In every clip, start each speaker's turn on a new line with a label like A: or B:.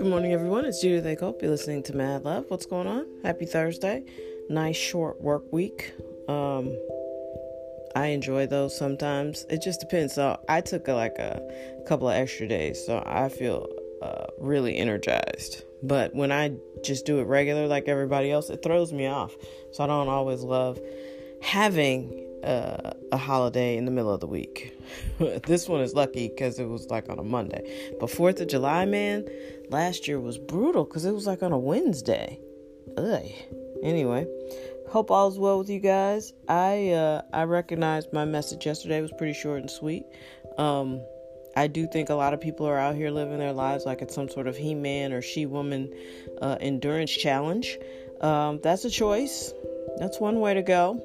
A: Good morning, everyone. It's Judith A. Cope. You're listening to Mad Love. What's going on? Happy Thursday. Nice short work week. Um, I enjoy those sometimes. It just depends. So I took a, like a couple of extra days, so I feel uh, really energized. But when I just do it regular like everybody else, it throws me off. So I don't always love having uh, a holiday in the middle of the week. this one is lucky because it was like on a Monday. But Fourth of July, man, last year was brutal because it was like on a Wednesday. Ugh. Anyway, hope all's well with you guys. I uh, I recognized my message yesterday was pretty short and sweet. Um, I do think a lot of people are out here living their lives like it's some sort of he man or she woman uh, endurance challenge. Um, that's a choice. That's one way to go.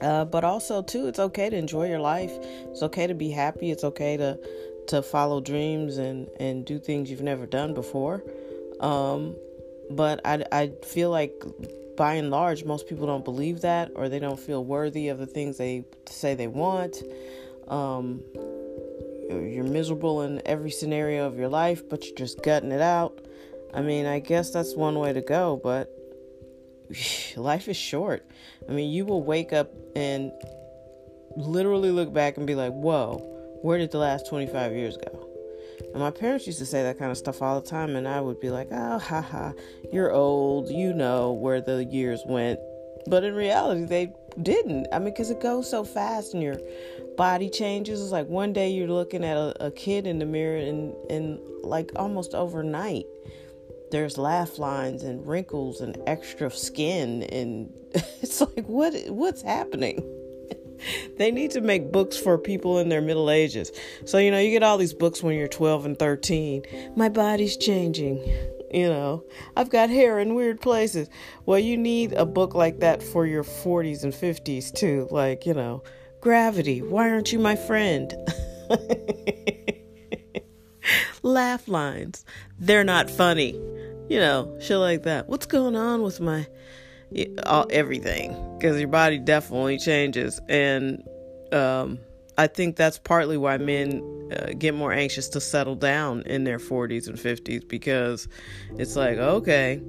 A: Uh, but also too, it's okay to enjoy your life. It's okay to be happy. It's okay to to follow dreams and and do things you've never done before. Um, but I I feel like by and large, most people don't believe that, or they don't feel worthy of the things they say they want. Um, you're miserable in every scenario of your life, but you're just gutting it out. I mean, I guess that's one way to go, but life is short. I mean, you will wake up and literally look back and be like, whoa, where did the last 25 years go? And my parents used to say that kind of stuff all the time, and I would be like, oh, haha, you're old, you know where the years went. But in reality, they didn't. I mean, because it goes so fast and your body changes. It's like one day you're looking at a, a kid in the mirror, and, and like almost overnight, there's laugh lines and wrinkles and extra skin and it's like what what's happening? They need to make books for people in their middle ages. So you know you get all these books when you're 12 and 13 my body's changing you know. I've got hair in weird places. Well you need a book like that for your 40s and 50s too like you know gravity why aren't you my friend? Laugh lines. They're not funny you know, shit like that. What's going on with my all everything? Because your body definitely changes, and um, I think that's partly why men uh, get more anxious to settle down in their 40s and 50s because it's like, okay,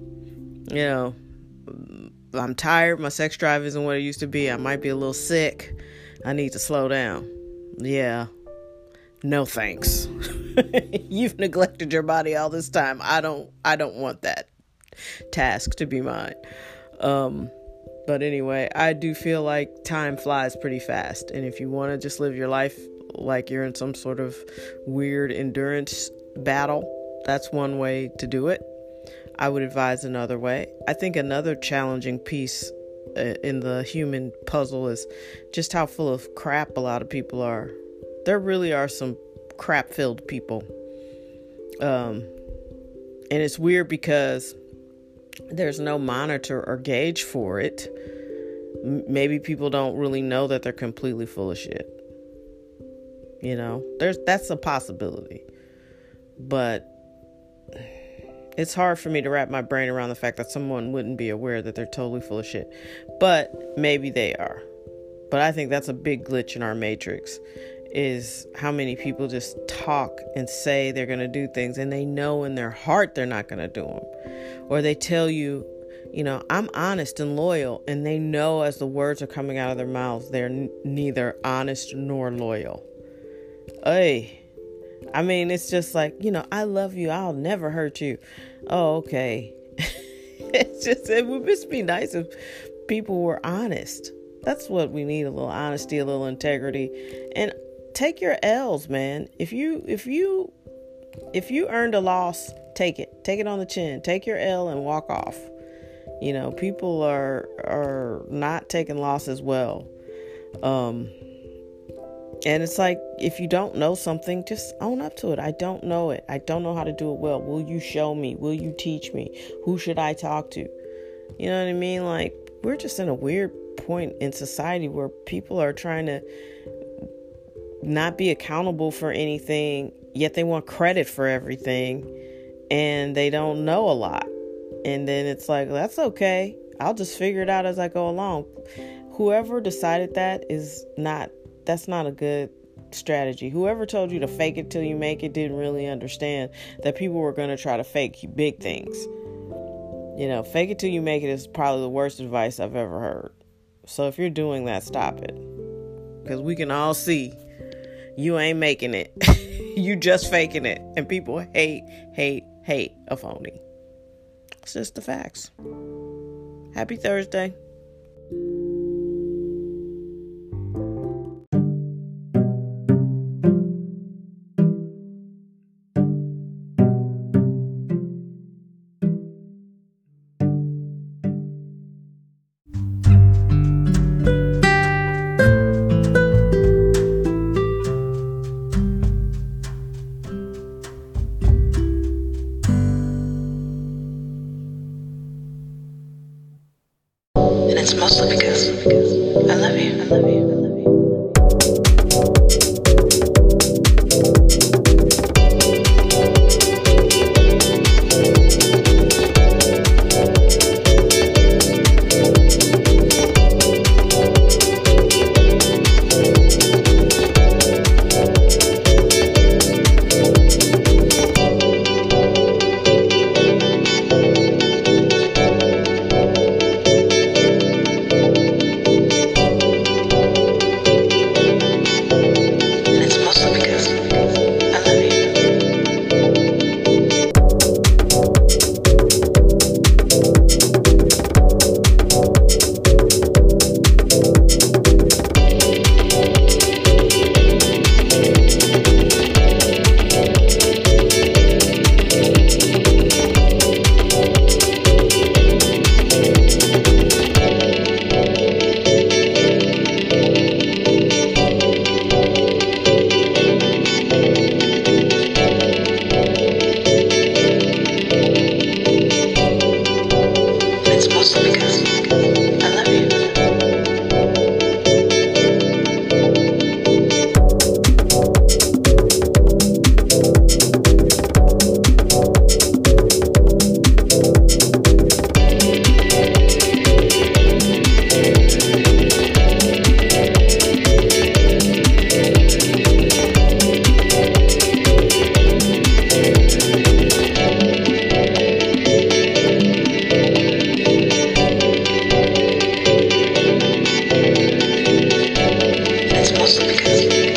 A: you know, I'm tired. My sex drive isn't what it used to be. I might be a little sick. I need to slow down. Yeah. No thanks. You've neglected your body all this time. I don't I don't want that task to be mine. Um but anyway, I do feel like time flies pretty fast and if you want to just live your life like you're in some sort of weird endurance battle, that's one way to do it. I would advise another way. I think another challenging piece uh, in the human puzzle is just how full of crap a lot of people are. There really are some crap filled people. Um, and it's weird because there's no monitor or gauge for it. Maybe people don't really know that they're completely full of shit. You know, there's that's a possibility. But it's hard for me to wrap my brain around the fact that someone wouldn't be aware that they're totally full of shit. But maybe they are. But I think that's a big glitch in our matrix is how many people just talk and say they're going to do things and they know in their heart they're not going to do them. Or they tell you, you know, I'm honest and loyal, and they know as the words are coming out of their mouths, they're n- neither honest nor loyal. Hey, I mean, it's just like, you know, I love you, I'll never hurt you. Oh, okay. it's just, it would just be nice if people were honest. That's what we need a little honesty, a little integrity. And take your L's, man. If you if you if you earned a loss, take it. Take it on the chin. Take your L and walk off. You know, people are are not taking losses well. Um and it's like if you don't know something, just own up to it. I don't know it. I don't know how to do it well. Will you show me? Will you teach me? Who should I talk to? You know what I mean? Like we're just in a weird point in society where people are trying to not be accountable for anything, yet they want credit for everything and they don't know a lot. And then it's like, that's okay. I'll just figure it out as I go along. Whoever decided that is not, that's not a good strategy. Whoever told you to fake it till you make it didn't really understand that people were going to try to fake big things. You know, fake it till you make it is probably the worst advice I've ever heard. So if you're doing that, stop it. Because we can all see you ain't making it. you just faking it. And people hate, hate, hate a phony. It's just the facts. Happy Thursday.
B: And it's mostly because I love you. I love you. I love you. Gracias.